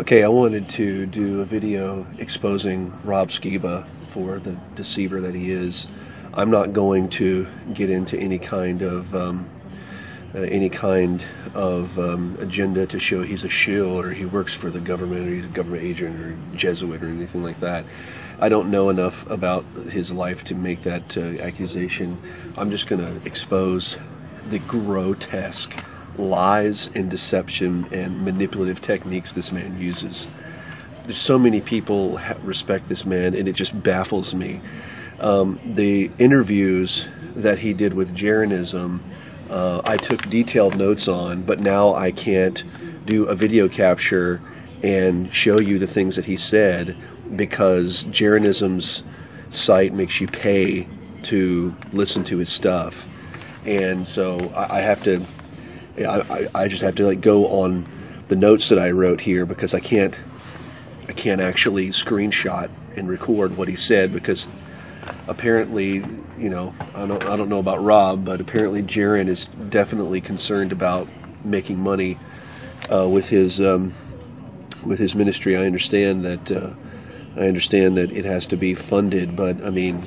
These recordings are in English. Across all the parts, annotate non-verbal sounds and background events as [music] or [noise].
Okay, I wanted to do a video exposing Rob Skiba for the deceiver that he is. I'm not going to get into any kind of um, uh, any kind of um, agenda to show he's a shill or he works for the government or he's a government agent or Jesuit or anything like that. I don't know enough about his life to make that uh, accusation. I'm just going to expose the grotesque lies and deception and manipulative techniques this man uses. There's so many people respect this man, and it just baffles me. Um, the interviews that he did with Jeranism, uh, I took detailed notes on, but now I can't do a video capture and show you the things that he said because Jeranism's site makes you pay to listen to his stuff, and so I, I have to I, I just have to like go on the notes that I wrote here because I can't I can't actually screenshot and record what he said because apparently you know I don't I don't know about Rob but apparently Jeran is definitely concerned about making money uh, with his um, with his ministry. I understand that uh, I understand that it has to be funded, but I mean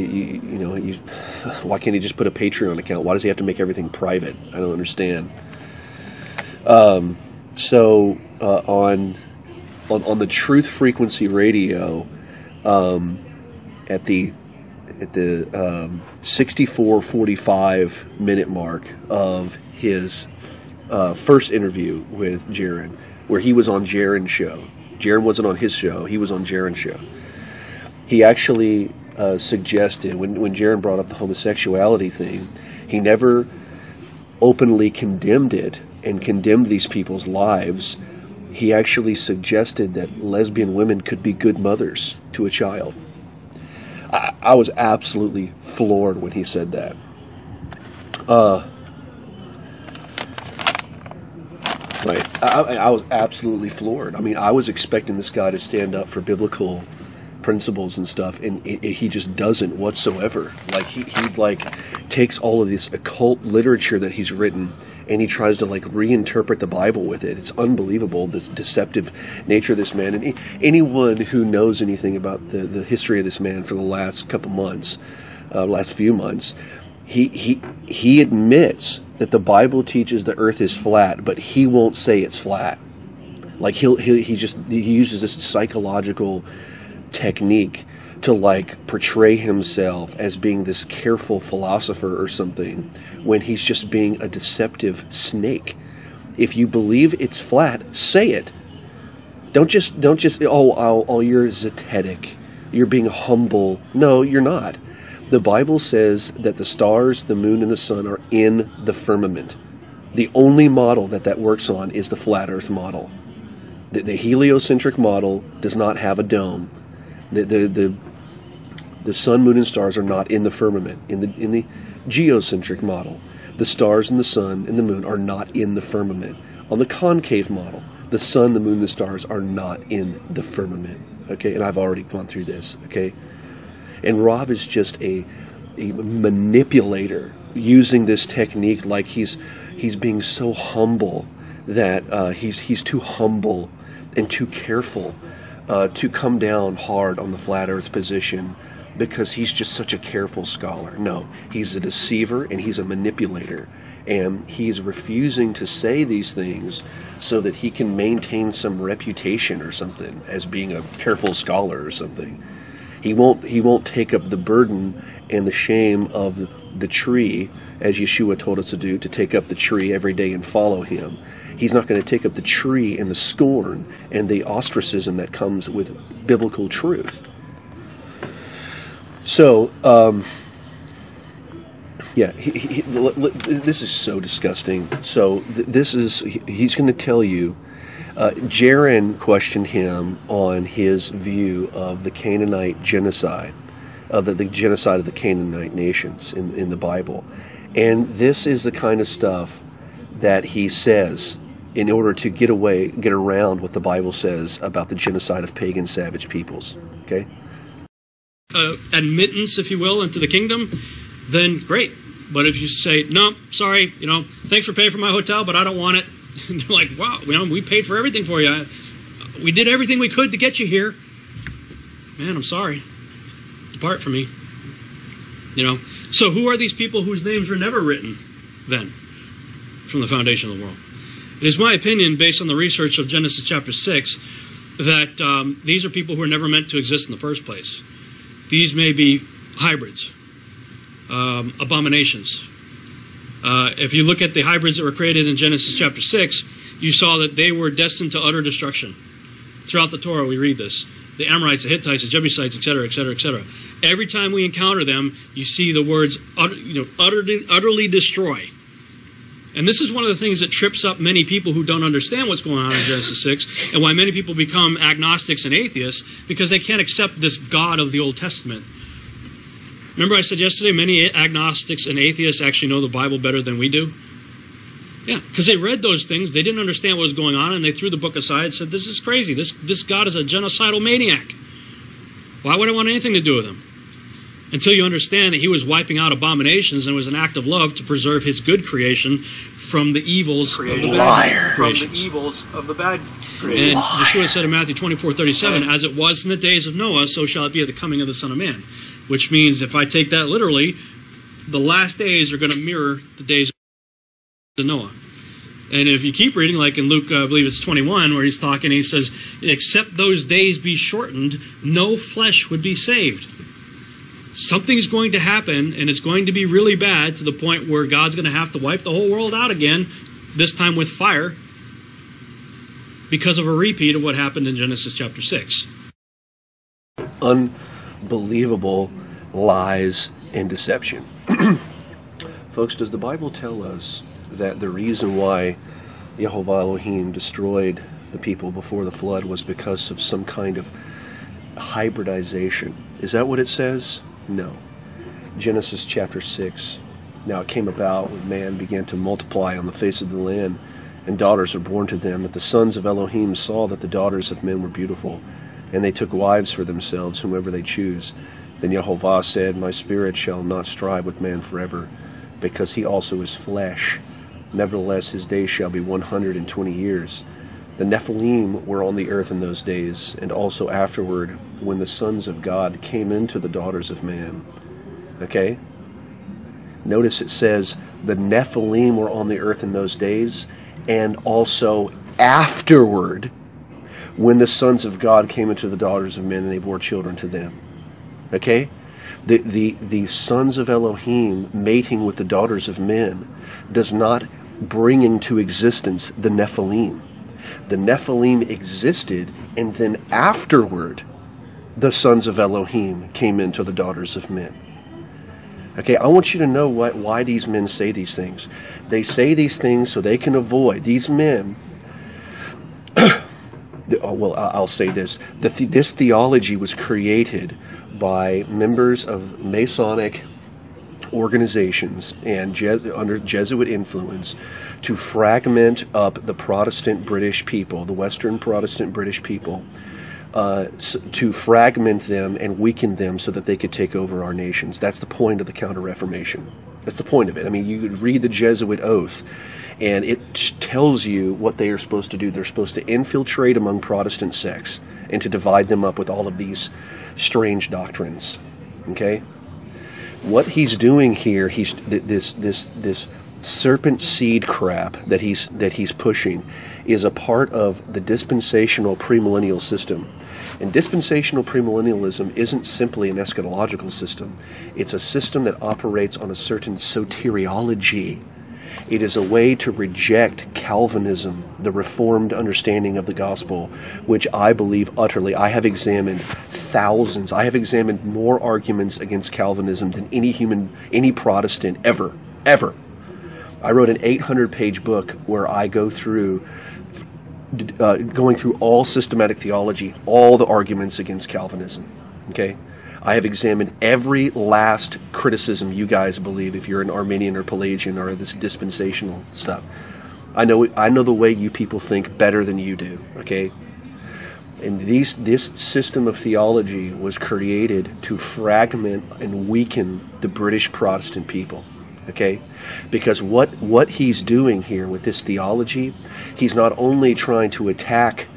you, you, know, you, [sighs] why can't he just put a Patreon account? Why does he have to make everything private? I don't understand. Um, so uh, on, on on the Truth Frequency Radio, um, at the at the um, 64:45 minute mark of his uh, first interview with Jeran, where he was on Jeran's show. Jeran wasn't on his show; he was on Jeran's show. He actually uh, suggested when when Jeran brought up the homosexuality thing, he never openly condemned it and condemned these people's lives. He actually suggested that lesbian women could be good mothers to a child. I, I was absolutely floored when he said that. Uh, right. I, I was absolutely floored. I mean, I was expecting this guy to stand up for biblical principles and stuff, and it, it, he just doesn't whatsoever. Like he he like takes all of this occult literature that he's written, and he tries to like reinterpret the Bible with it. It's unbelievable this deceptive nature of this man. And he, anyone who knows anything about the the history of this man for the last couple months, uh, last few months, he he he admits that the Bible teaches the Earth is flat, but he won't say it's flat. Like he'll, he he just he uses this psychological technique to like portray himself as being this careful philosopher or something when he's just being a deceptive snake. If you believe it's flat, say it. Don't just don't just oh oh, oh you're zetetic. You're being humble. No, you're not. The Bible says that the stars, the moon, and the sun are in the firmament. The only model that that works on is the flat Earth model. The, the heliocentric model does not have a dome the, the, the, the sun, moon, and stars are not in the firmament. In the, in the geocentric model, the stars and the sun and the moon are not in the firmament. On the concave model, the sun, the moon, and the stars are not in the firmament. Okay, and I've already gone through this. Okay, and Rob is just a a manipulator using this technique like he's he's being so humble that uh, he's he's too humble and too careful uh, to come down hard on the flat earth position because he's just such a careful scholar. No, he's a deceiver and he's a manipulator. And he's refusing to say these things so that he can maintain some reputation or something as being a careful scholar or something. He won't he won't take up the burden and the shame of the tree, as Yeshua told us to do, to take up the tree every day and follow him. He's not going to take up the tree and the scorn and the ostracism that comes with biblical truth. So, um, yeah, he, he, this is so disgusting. So, th- this is, he's going to tell you Uh, Jeran questioned him on his view of the Canaanite genocide, of the, the genocide of the Canaanite nations in, in the Bible. And this is the kind of stuff that he says in order to get away, get around what the Bible says about the genocide of pagan savage peoples. Okay? Uh, admittance, if you will, into the kingdom, then great. But if you say, no, sorry, you know, thanks for paying for my hotel, but I don't want it, [laughs] and they're like, wow, you know, we paid for everything for you. We did everything we could to get you here. Man, I'm sorry. Depart from me. You know, so who are these people whose names were never written then from the foundation of the world? It is my opinion, based on the research of Genesis chapter 6, that um, these are people who are never meant to exist in the first place. These may be hybrids, um, abominations. Uh, if you look at the hybrids that were created in Genesis chapter 6, you saw that they were destined to utter destruction. Throughout the Torah, we read this the Amorites, the Hittites, the Jebusites, etc., etc., etc. Every time we encounter them, you see the words you know, utterly, utterly destroy. And this is one of the things that trips up many people who don't understand what's going on in Genesis 6 and why many people become agnostics and atheists because they can't accept this God of the Old Testament. Remember, I said yesterday many agnostics and atheists actually know the Bible better than we do? Yeah, because they read those things, they didn't understand what was going on, and they threw the book aside and said, This is crazy. This, this God is a genocidal maniac. Why would I want anything to do with him? Until you understand that he was wiping out abominations and it was an act of love to preserve his good creation from the evils creation. of the bad From the evils of the bad creation. And Yeshua said in Matthew 24, 37, As it was in the days of Noah, so shall it be at the coming of the Son of Man. Which means, if I take that literally, the last days are going to mirror the days of Noah. And if you keep reading, like in Luke, uh, I believe it's 21, where he's talking, he says, Except those days be shortened, no flesh would be saved something's going to happen and it's going to be really bad to the point where God's going to have to wipe the whole world out again, this time with fire, because of a repeat of what happened in Genesis chapter 6. Unbelievable lies and deception. [clears throat] Folks, does the Bible tell us that the reason why Jehovah Elohim destroyed the people before the flood was because of some kind of hybridization? Is that what it says? No. Genesis chapter 6. Now it came about when man began to multiply on the face of the land, and daughters were born to them, that the sons of Elohim saw that the daughters of men were beautiful, and they took wives for themselves, whomever they choose. Then Jehovah said, My spirit shall not strive with man forever, because he also is flesh. Nevertheless, his days shall be one hundred and twenty years. The Nephilim were on the earth in those days, and also afterward, when the sons of God came into the daughters of man. Okay? Notice it says the Nephilim were on the earth in those days, and also afterward, when the sons of God came into the daughters of men and they bore children to them. Okay? The, the, the sons of Elohim mating with the daughters of men does not bring into existence the Nephilim the Nephilim existed, and then afterward, the sons of Elohim came into the daughters of men. Okay, I want you to know what, why these men say these things. They say these things so they can avoid, these men, [coughs] oh, well, I'll say this. The, this theology was created by members of Masonic organizations and under Jesuit influence to fragment up the Protestant British people, the Western Protestant British people, uh, to fragment them and weaken them so that they could take over our nations. That's the point of the Counter Reformation. That's the point of it. I mean, you could read the Jesuit oath, and it tells you what they are supposed to do. They're supposed to infiltrate among Protestant sects and to divide them up with all of these strange doctrines. Okay? What he's doing here, he's this this this serpent seed crap that he's that he's pushing is a part of the dispensational premillennial system. And dispensational premillennialism isn't simply an eschatological system. It's a system that operates on a certain soteriology it is a way to reject Calvinism, the Reformed understanding of the gospel, which I believe utterly. I have examined thousands. I have examined more arguments against Calvinism than any human, any Protestant ever, ever. I wrote an 800 page book where I go through uh, going through all systematic theology, all the arguments against Calvinism. Okay, I have examined every last criticism you guys believe if you're an Arminian or Pelagian or this dispensational stuff. I know I know the way you people think better than you do. Okay, and these this system of theology was created to fragment and weaken the British Protestant people okay because what what he's doing here with this theology he's not only trying to attack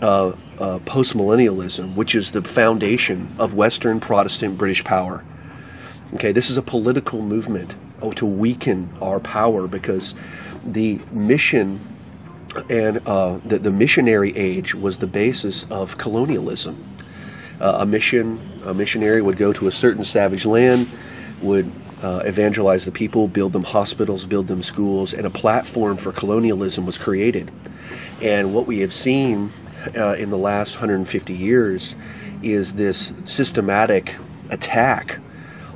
uh, uh, postmillennialism which is the foundation of western protestant british power okay this is a political movement oh, to weaken our power because the mission and uh, the, the missionary age was the basis of colonialism uh, a mission a missionary would go to a certain savage land would uh, evangelize the people, build them hospitals, build them schools, and a platform for colonialism was created. And what we have seen uh, in the last 150 years is this systematic attack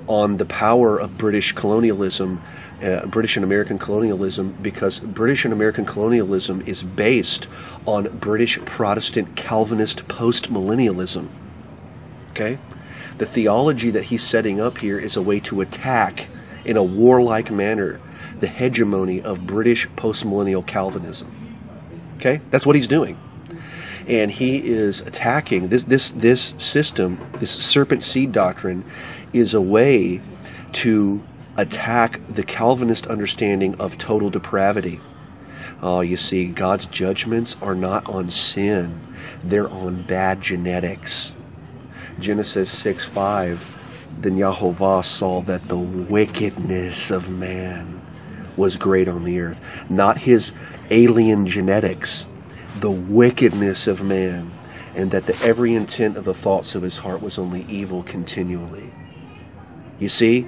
on the power of British colonialism, uh, British and American colonialism, because British and American colonialism is based on British Protestant Calvinist postmillennialism. Okay? The theology that he's setting up here is a way to attack, in a warlike manner, the hegemony of British postmillennial Calvinism. Okay? That's what he's doing. And he is attacking this this this system, this serpent seed doctrine is a way to attack the Calvinist understanding of total depravity. Oh, you see, God's judgments are not on sin, they're on bad genetics. Genesis 6 5, then Yahovah saw that the wickedness of man was great on the earth. Not his alien genetics, the wickedness of man, and that the every intent of the thoughts of his heart was only evil continually. You see?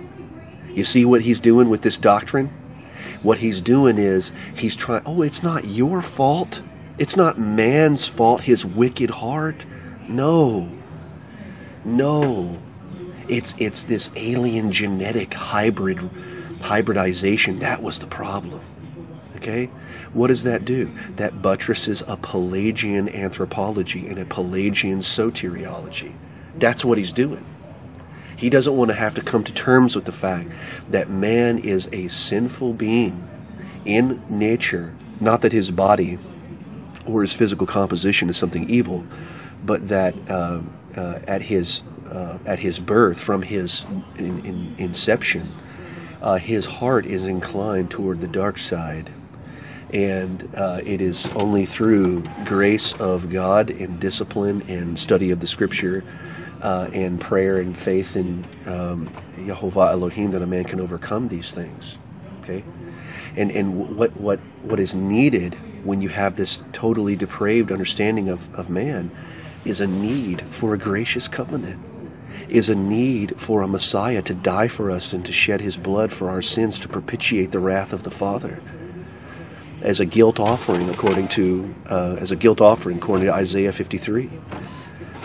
You see what he's doing with this doctrine? What he's doing is he's trying, oh, it's not your fault. It's not man's fault, his wicked heart. No. No, it's it's this alien genetic hybrid hybridization. That was the problem. Okay, what does that do? That buttresses a Pelagian anthropology and a Pelagian soteriology. That's what he's doing. He doesn't want to have to come to terms with the fact that man is a sinful being in nature, not that his body or his physical composition is something evil, but that um, uh, at his uh, at his birth, from his in, in inception, uh, his heart is inclined toward the dark side, and uh, it is only through grace of God and discipline and study of the Scripture. Uh, and prayer and faith in um, Yehovah Elohim that a man can overcome these things. Okay, and and what what what is needed when you have this totally depraved understanding of, of man is a need for a gracious covenant, is a need for a Messiah to die for us and to shed his blood for our sins to propitiate the wrath of the Father. As a guilt offering, according to uh, as a guilt offering, according to Isaiah 53,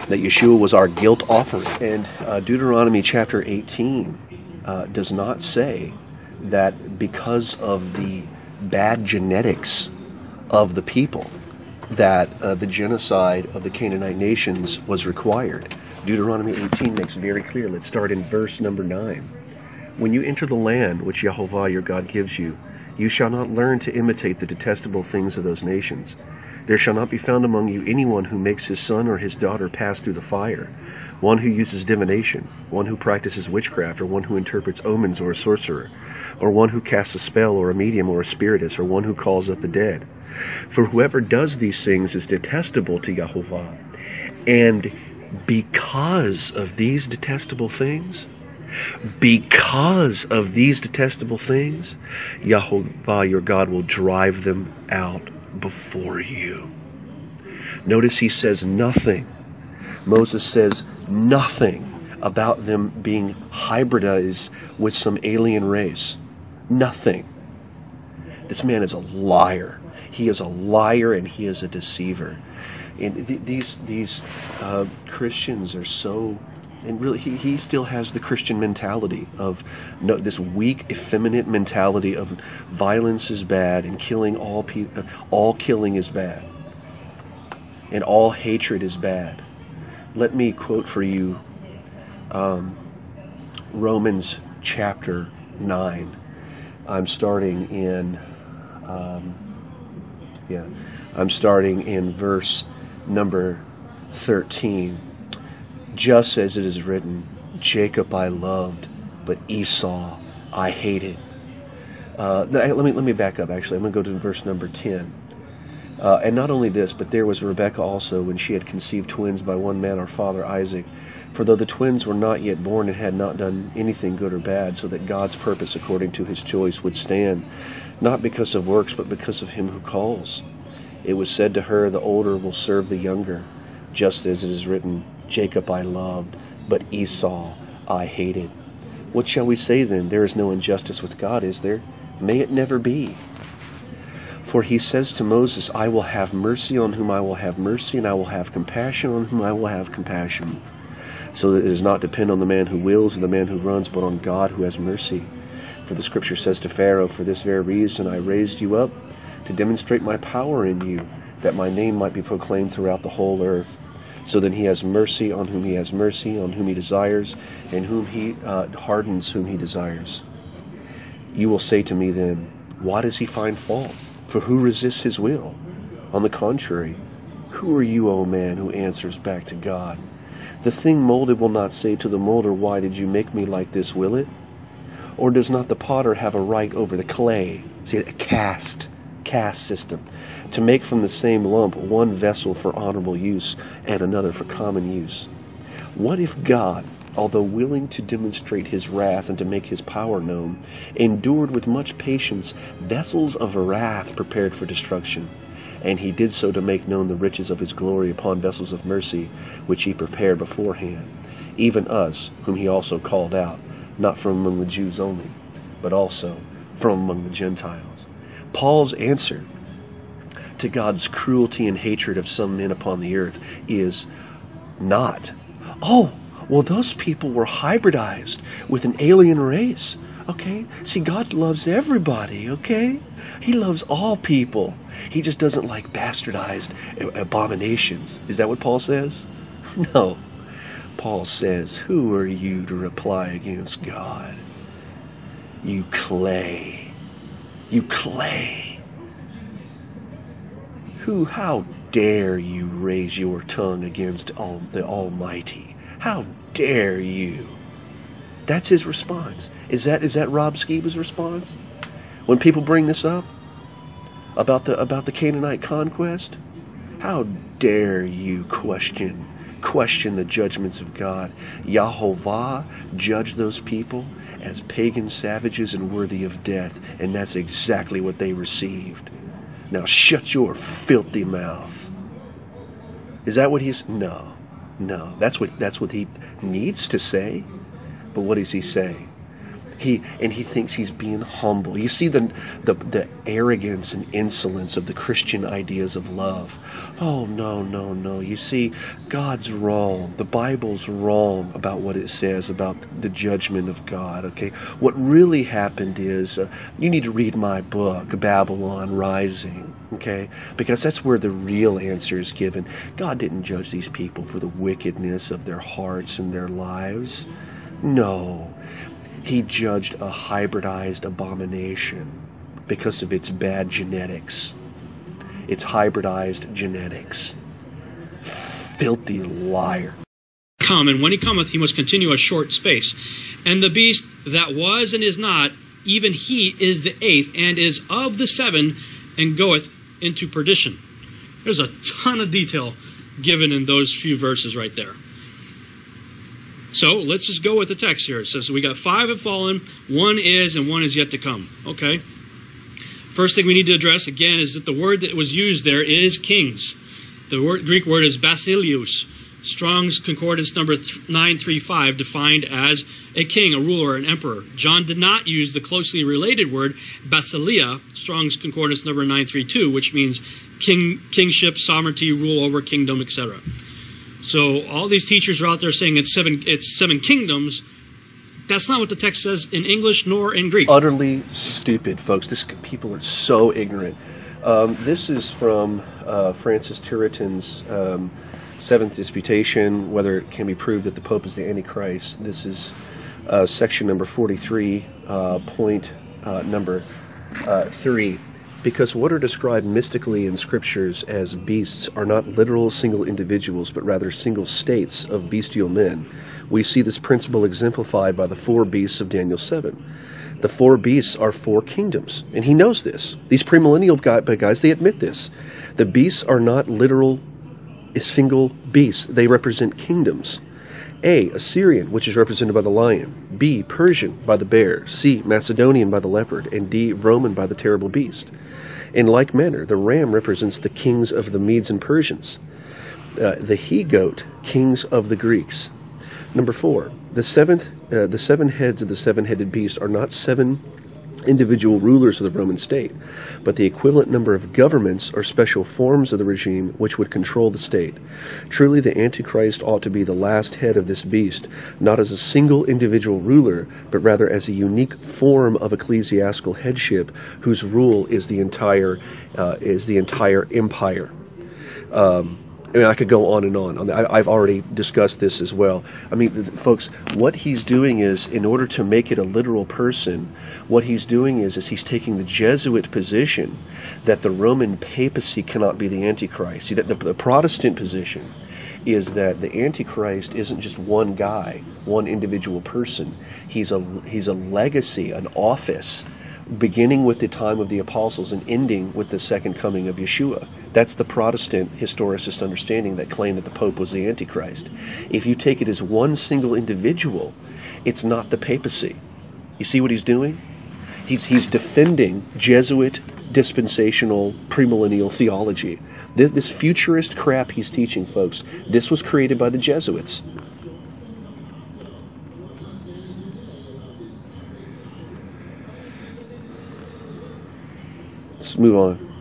that Yeshua was our guilt offering. And uh, Deuteronomy chapter 18 uh, does not say that because of the bad genetics of the people, that uh, the genocide of the Canaanite nations was required. Deuteronomy 18 makes very clear. Let's start in verse number 9. When you enter the land which Jehovah your God gives you, you shall not learn to imitate the detestable things of those nations. There shall not be found among you anyone who makes his son or his daughter pass through the fire, one who uses divination, one who practices witchcraft, or one who interprets omens or a sorcerer, or one who casts a spell or a medium or a spiritist, or one who calls up the dead for whoever does these things is detestable to Yahovah. And because of these detestable things, because of these detestable things, Yahovah your God will drive them out before you. Notice he says nothing. Moses says nothing about them being hybridized with some alien race. Nothing. This man is a liar. He is a liar and he is a deceiver. And th- these these uh, Christians are so and really he, he still has the christian mentality of no, this weak effeminate mentality of violence is bad and killing all people all killing is bad and all hatred is bad. Let me quote for you um, Romans chapter 9. I'm starting in, um, yeah, I'm starting in verse number 13. Just as it is written, Jacob I loved, but Esau I hated. Uh, let me let me back up. Actually, I'm going to go to verse number 10. Uh, and not only this, but there was Rebekah also, when she had conceived twins by one man, our father Isaac. For though the twins were not yet born and had not done anything good or bad, so that God's purpose according to his choice would stand, not because of works, but because of him who calls. It was said to her, The older will serve the younger, just as it is written, Jacob I loved, but Esau I hated. What shall we say then? There is no injustice with God, is there? May it never be. For he says to Moses, I will have mercy on whom I will have mercy, and I will have compassion on whom I will have compassion. So that it does not depend on the man who wills or the man who runs, but on God who has mercy. For the scripture says to Pharaoh, For this very reason I raised you up, to demonstrate my power in you, that my name might be proclaimed throughout the whole earth. So then he has mercy on whom he has mercy, on whom he desires, and whom he uh, hardens whom he desires. You will say to me then, Why does he find fault? For who resists his will? On the contrary, who are you, O man, who answers back to God? The thing molded will not say to the molder, Why did you make me like this, will it? Or does not the potter have a right over the clay? See, a cast, cast system, to make from the same lump one vessel for honorable use and another for common use? What if God, although willing to demonstrate his wrath and to make his power known, endured with much patience vessels of wrath prepared for destruction. And he did so to make known the riches of his glory upon vessels of mercy, which he prepared beforehand, even us, whom he also called out, not from among the Jews only, but also from among the Gentiles. Paul's answer to God's cruelty and hatred of some men upon the earth is not, oh, well, those people were hybridized with an alien race. Okay? See, God loves everybody, okay? He loves all people. He just doesn't like bastardized abominations. Is that what Paul says? [laughs] No. Paul says, Who are you to reply against God? You clay. You clay. Who, how dare you raise your tongue against all, the Almighty? How dare you? That's his response. Is that is that Rob Skiba's response? When people bring this up about the about the Canaanite conquest, how dare you question question the judgments of God? Yahovah judged those people as pagan savages and worthy of death, and that's exactly what they received. Now shut your filthy mouth. Is that what he's no. No, that's what that's what he needs to say. But what does he say? He and he thinks he's being humble. You see the, the the arrogance and insolence of the Christian ideas of love. Oh no, no, no. You see, God's wrong. The Bible's wrong about what it says about the judgment of God. Okay, what really happened is uh, you need to read my book, Babylon Rising. Okay, because that's where the real answer is given. God didn't judge these people for the wickedness of their hearts and their lives. No, he judged a hybridized abomination because of its bad genetics. Its hybridized genetics. Filthy liar. Come, and when he cometh, he must continue a short space. And the beast that was and is not, even he is the eighth, and is of the seven, and goeth into perdition. There's a ton of detail given in those few verses right there. So let's just go with the text here. It says we got five have fallen, one is, and one is yet to come. Okay. First thing we need to address again is that the word that was used there is kings. The word, Greek word is basileus. Strong's Concordance number 935 defined as a king, a ruler, an emperor. John did not use the closely related word basileia, Strong's Concordance number 932, which means king, kingship, sovereignty, rule over kingdom, etc. So all these teachers are out there saying it's seven it's seven kingdoms. That's not what the text says in English nor in Greek. Utterly stupid, folks. This people are so ignorant. Um, this is from uh, Francis Turretin's um, Seventh Disputation, whether it can be proved that the Pope is the Antichrist. This is uh, section number 43, uh, point uh, number uh, 3. Because what are described mystically in scriptures as beasts are not literal single individuals, but rather single states of bestial men. We see this principle exemplified by the four beasts of Daniel 7. The four beasts are four kingdoms, and he knows this. These premillennial guys, they admit this. The beasts are not literal eh, single beasts, they represent kingdoms. A. Assyrian, which is represented by the lion. B. Persian by the bear. C. Macedonian by the leopard. And D. Roman by the terrible beast. In like manner, the ram represents the kings of the Medes and Persians. Uh, the he goat, kings of the Greeks. Number four, the seventh, uh, the seven heads of the seven-headed beast are not seven individual rulers of the Roman state, but the equivalent number of governments or special forms of the regime which would control the state. Truly, the Antichrist ought to be the last head of this beast, not as a single individual ruler, but rather as a unique form of ecclesiastical headship whose rule is the entire uh, is the entire empire. Um, I mean, I could go on and on. I, have already discussed this as well. I mean, folks, what he's doing is, in order to make it a literal person, what he's doing is, is he's taking the Jesuit position that the Roman papacy cannot be the Antichrist. See, that the, the Protestant position is that the Antichrist isn't just one guy, one individual person. He's a he's a legacy, an office beginning with the time of the apostles and ending with the second coming of Yeshua. That's the Protestant historicist understanding that claim that the Pope was the Antichrist. If you take it as one single individual, it's not the papacy. You see what he's doing? He's, he's defending Jesuit dispensational premillennial theology. This, this futurist crap he's teaching, folks, this was created by the Jesuits. Let's move on.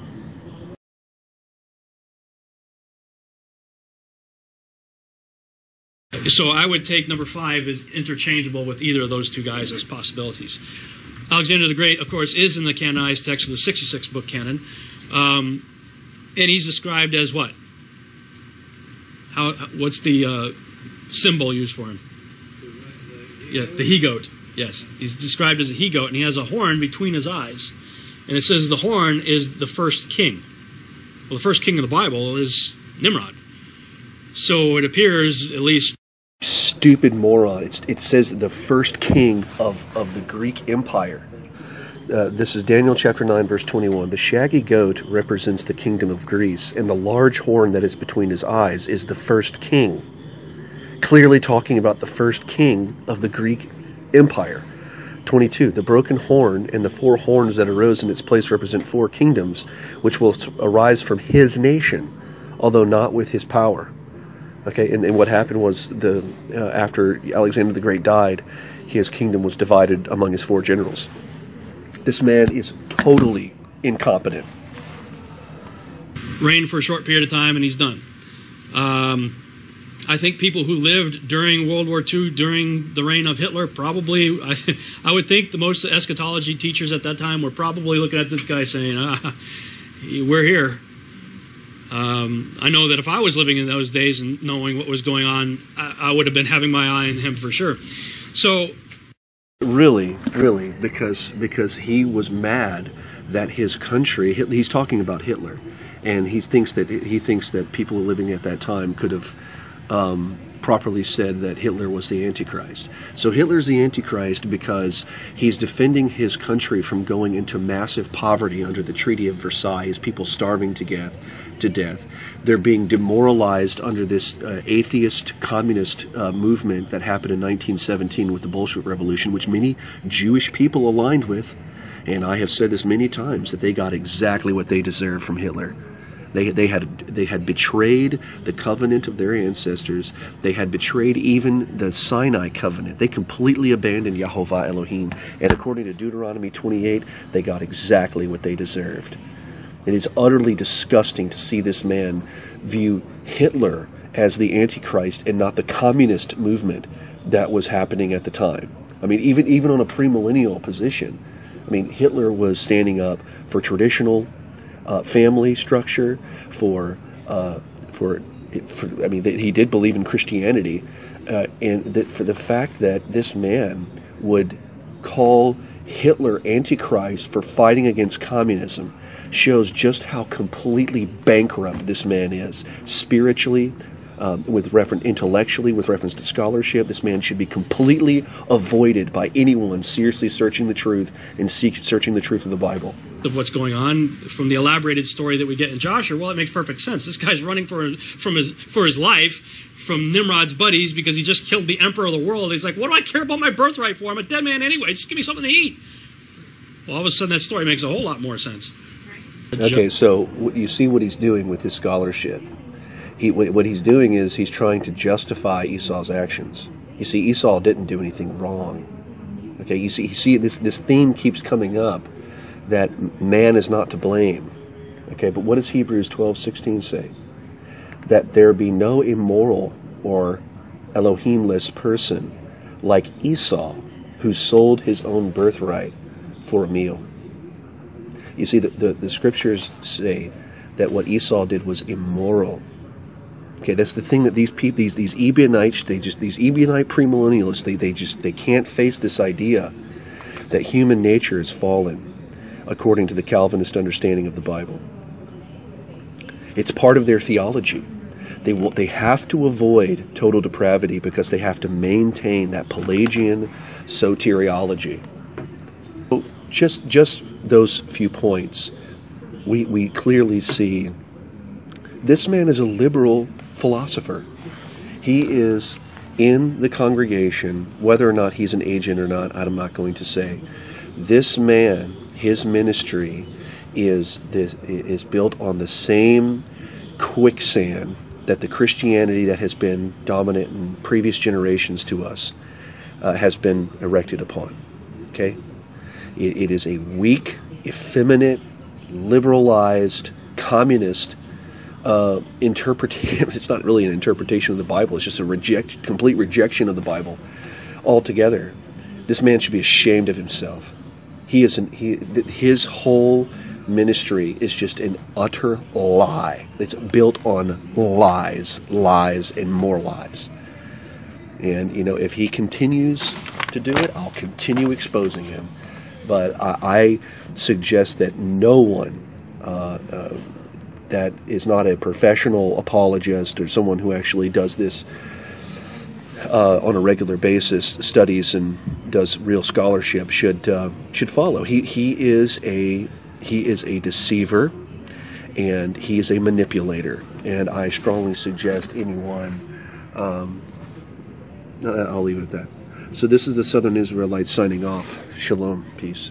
So I would take number five as interchangeable with either of those two guys as possibilities. Alexander the Great, of course, is in the canonized text of the 66 book canon. Um, and he's described as what? How? What's the uh, symbol used for him? Yeah, the he goat. Yes, he's described as a he goat, and he has a horn between his eyes. And it says the horn is the first king. Well, the first king of the Bible is Nimrod. So it appears, at least. Stupid moron. It's, it says the first king of, of the Greek Empire. Uh, this is Daniel chapter 9, verse 21. The shaggy goat represents the kingdom of Greece, and the large horn that is between his eyes is the first king. Clearly talking about the first king of the Greek Empire. 22. The broken horn and the four horns that arose in its place represent four kingdoms, which will arise from his nation, although not with his power. Okay, and, and what happened was the uh, after Alexander the Great died, his kingdom was divided among his four generals. This man is totally incompetent. Reigned for a short period of time, and he's done. Um, I think people who lived during World War II, during the reign of Hitler, probably, I, [laughs] I would think the most eschatology teachers at that time were probably looking at this guy saying, ah, We're here. Um, I know that if I was living in those days and knowing what was going on, I, I would have been having my eye on him for sure. So, really, really, because because he was mad that his country. He's talking about Hitler, and he thinks that he thinks that people living at that time could have um, properly said that Hitler was the Antichrist. So Hitler's the Antichrist because he's defending his country from going into massive poverty under the Treaty of Versailles, people starving to death. To death, they're being demoralized under this uh, atheist communist uh, movement that happened in 1917 with the Bolshevik Revolution, which many Jewish people aligned with. And I have said this many times that they got exactly what they deserved from Hitler. They, they, had, they had betrayed the covenant of their ancestors. They had betrayed even the Sinai covenant. They completely abandoned Yahovah Elohim. And according to Deuteronomy 28, they got exactly what they deserved. It is utterly disgusting to see this man view Hitler as the Antichrist and not the communist movement that was happening at the time. I mean, even, even on a premillennial position, I mean, Hitler was standing up for traditional uh, family structure, for uh, for, for I mean, he did believe in Christianity, uh, and that for the fact that this man would call Hitler Antichrist for fighting against communism shows just how completely bankrupt this man is spiritually, um, with reference intellectually, with reference to scholarship. This man should be completely avoided by anyone seriously searching the truth and seek, searching the truth of the Bible. Of what's going on from the elaborated story that we get in Jasher, well, it makes perfect sense. This guy's running for from his for his life from Nimrod's buddies because he just killed the emperor of the world. He's like, what do I care about my birthright for? I'm a dead man anyway. Just give me something to eat. Well, all of a sudden, that story makes a whole lot more sense. Okay, so you see what he's doing with his scholarship he, what he's doing is he's trying to justify Esau's actions. You see, Esau didn't do anything wrong. Okay, you see, you see this this theme keeps coming up that man is not to blame. Okay, but what does Hebrews twelve sixteen say? That there be no immoral or Elohimless person like Esau, who sold his own birthright for a meal. You see, the, the, the scriptures say that what Esau did was immoral. Okay, that's the thing that these people, these these Ebionites, they just these Ebionite premillennialists, they they just they can't face this idea that human nature is fallen, according to the Calvinist understanding of the Bible. It's part of their theology. They will, they have to avoid total depravity because they have to maintain that Pelagian soteriology. So just just those few points, we we clearly see this man is a liberal philosopher. He is in the congregation, whether or not he's an agent or not, I'm not going to say. This man, his ministry, is this, is built on the same quicksand that the Christianity that has been dominant in previous generations to us uh, has been erected upon. Okay, it, it is a weak, effeminate, liberalized, communist uh, interpretation. [laughs] It's not really an interpretation of the Bible. It's just a reject, complete rejection of the Bible altogether. This man should be ashamed of himself. He is an, he, his whole ministry is just an utter lie. It's built on lies, lies, and more lies. And you know, if he continues to do it, I'll continue exposing him. But I, I suggest that no one. Uh, uh, that is not a professional apologist or someone who actually does this uh, on a regular basis, studies and does real scholarship should uh, should follow. He he is a he is a deceiver, and he is a manipulator. And I strongly suggest anyone. Um, I'll leave it at that. So this is the Southern Israelites signing off. Shalom, peace.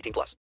18 plus.